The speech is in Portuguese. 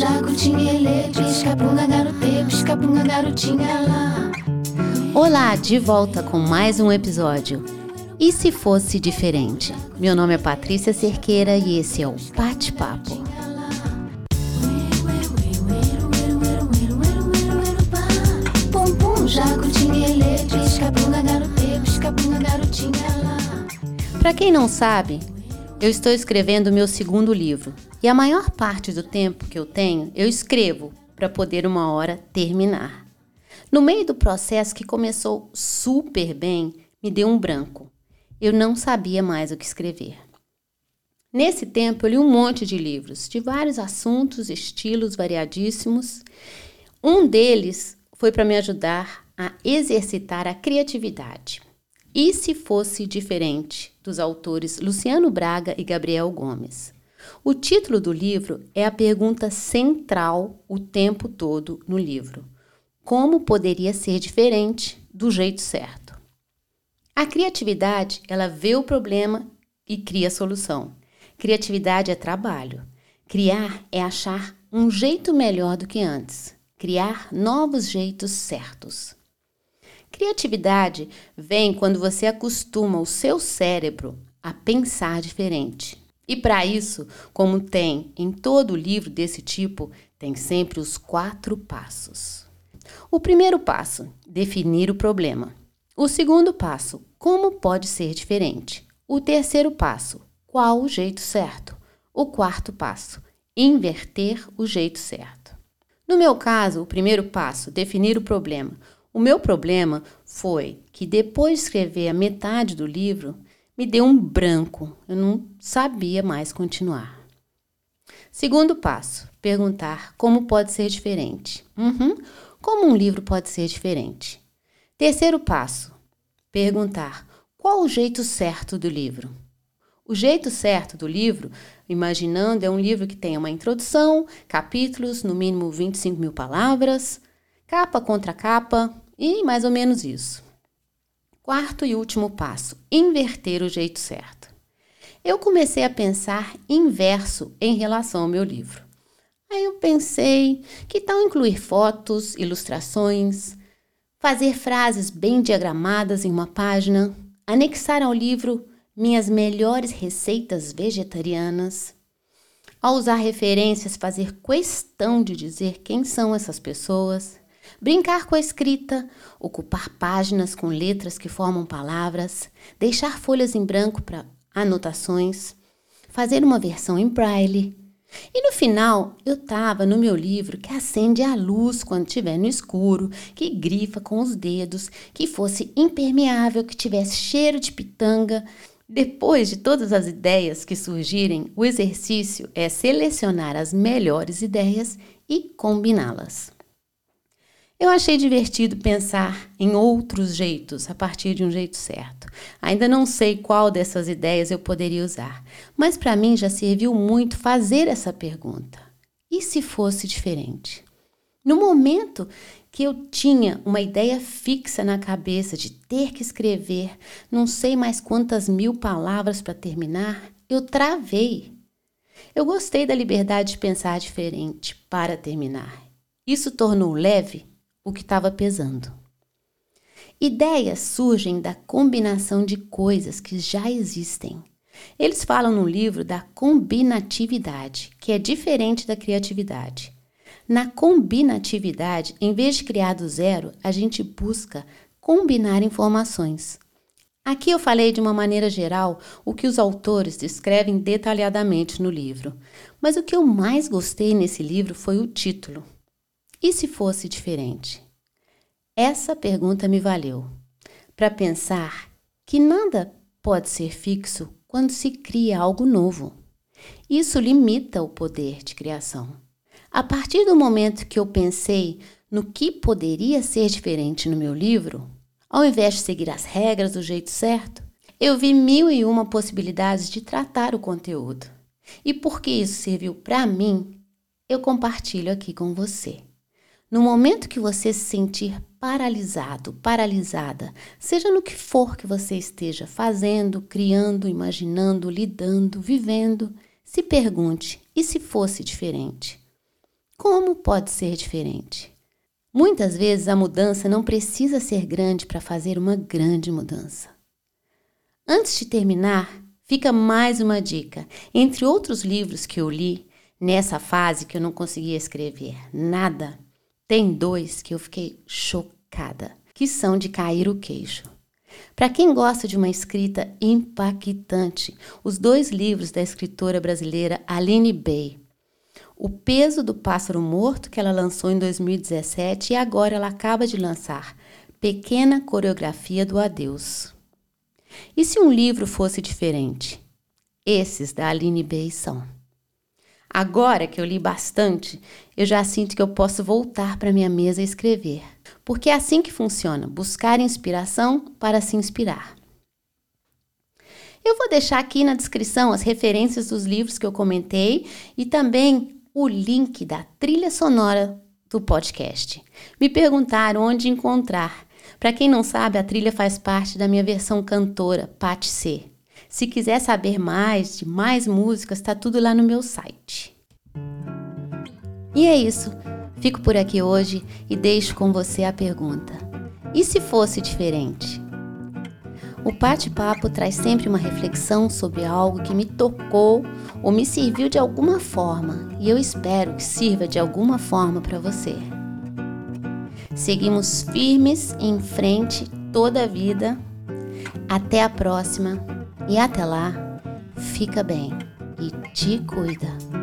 jaco, tinguele, pisca bunga garote, pisca bunga garotinha lá. Olá, de volta com mais um episódio. E se fosse diferente? Meu nome é Patrícia Cerqueira e esse é o garotinha lá. Para quem não sabe, eu estou escrevendo meu segundo livro e a maior parte do tempo que eu tenho eu escrevo para poder uma hora terminar. No meio do processo que começou super bem, me deu um branco. Eu não sabia mais o que escrever. Nesse tempo, eu li um monte de livros, de vários assuntos, estilos variadíssimos. Um deles foi para me ajudar a exercitar a criatividade. E se fosse diferente, dos autores Luciano Braga e Gabriel Gomes. O título do livro é a pergunta central o tempo todo no livro: Como poderia ser diferente do jeito certo? A criatividade, ela vê o problema e cria a solução. Criatividade é trabalho. Criar é achar um jeito melhor do que antes. Criar novos jeitos certos. Criatividade vem quando você acostuma o seu cérebro a pensar diferente. E para isso, como tem em todo livro desse tipo, tem sempre os quatro passos. O primeiro passo, definir o problema. O segundo passo, como pode ser diferente. O terceiro passo, qual o jeito certo. O quarto passo, inverter o jeito certo. No meu caso, o primeiro passo, definir o problema. O meu problema foi que depois de escrever a metade do livro, me deu um branco. Eu não sabia mais continuar. Segundo passo: perguntar como pode ser diferente. Uhum, como um livro pode ser diferente. Terceiro passo: perguntar qual o jeito certo do livro. O jeito certo do livro, imaginando, é um livro que tem uma introdução, capítulos, no mínimo 25 mil palavras, capa contra capa e mais ou menos isso. Quarto e último passo: inverter o jeito certo. Eu comecei a pensar inverso em relação ao meu livro. Aí eu pensei que tal incluir fotos, ilustrações, fazer frases bem diagramadas em uma página, anexar ao livro minhas melhores receitas vegetarianas, ao usar referências, fazer questão de dizer quem são essas pessoas, brincar com a escrita, ocupar páginas com letras que formam palavras, deixar folhas em branco para anotações, fazer uma versão em braille. E no final, eu estava no meu livro que acende a luz quando estiver no escuro, que grifa com os dedos, que fosse impermeável, que tivesse cheiro de pitanga, depois de todas as ideias que surgirem, o exercício é selecionar as melhores ideias e combiná-las. Eu achei divertido pensar em outros jeitos a partir de um jeito certo. Ainda não sei qual dessas ideias eu poderia usar, mas para mim já serviu muito fazer essa pergunta. E se fosse diferente? No momento que eu tinha uma ideia fixa na cabeça de ter que escrever não sei mais quantas mil palavras para terminar, eu travei. Eu gostei da liberdade de pensar diferente para terminar. Isso tornou leve o que estava pesando. Ideias surgem da combinação de coisas que já existem. Eles falam no livro da combinatividade, que é diferente da criatividade. Na combinatividade, em vez de criar do zero, a gente busca combinar informações. Aqui eu falei de uma maneira geral o que os autores descrevem detalhadamente no livro, mas o que eu mais gostei nesse livro foi o título. E se fosse diferente? Essa pergunta me valeu para pensar que nada pode ser fixo quando se cria algo novo. Isso limita o poder de criação. A partir do momento que eu pensei no que poderia ser diferente no meu livro, ao invés de seguir as regras do jeito certo, eu vi mil e uma possibilidades de tratar o conteúdo. E porque isso serviu para mim, eu compartilho aqui com você. No momento que você se sentir paralisado, paralisada, seja no que for que você esteja fazendo, criando, imaginando, lidando, vivendo, se pergunte: e se fosse diferente? Como pode ser diferente? Muitas vezes a mudança não precisa ser grande para fazer uma grande mudança. Antes de terminar, fica mais uma dica. Entre outros livros que eu li nessa fase que eu não conseguia escrever nada, tem dois que eu fiquei chocada, que são de cair o queixo. Para quem gosta de uma escrita impactante, os dois livros da escritora brasileira Aline Bay, O Peso do Pássaro Morto, que ela lançou em 2017, e agora ela acaba de lançar Pequena Coreografia do Adeus. E se um livro fosse diferente? Esses da Aline Bay são. Agora que eu li bastante, eu já sinto que eu posso voltar para minha mesa e escrever. Porque é assim que funciona: buscar inspiração para se inspirar. Eu vou deixar aqui na descrição as referências dos livros que eu comentei e também o link da trilha sonora do podcast. Me perguntaram onde encontrar. Para quem não sabe, a trilha faz parte da minha versão cantora, Pat C. Se quiser saber mais de mais músicas, está tudo lá no meu site. E é isso. Fico por aqui hoje e deixo com você a pergunta: e se fosse diferente? O bate-papo traz sempre uma reflexão sobre algo que me tocou ou me serviu de alguma forma, e eu espero que sirva de alguma forma para você. Seguimos firmes em frente toda a vida. Até a próxima e até lá, fica bem e te cuida.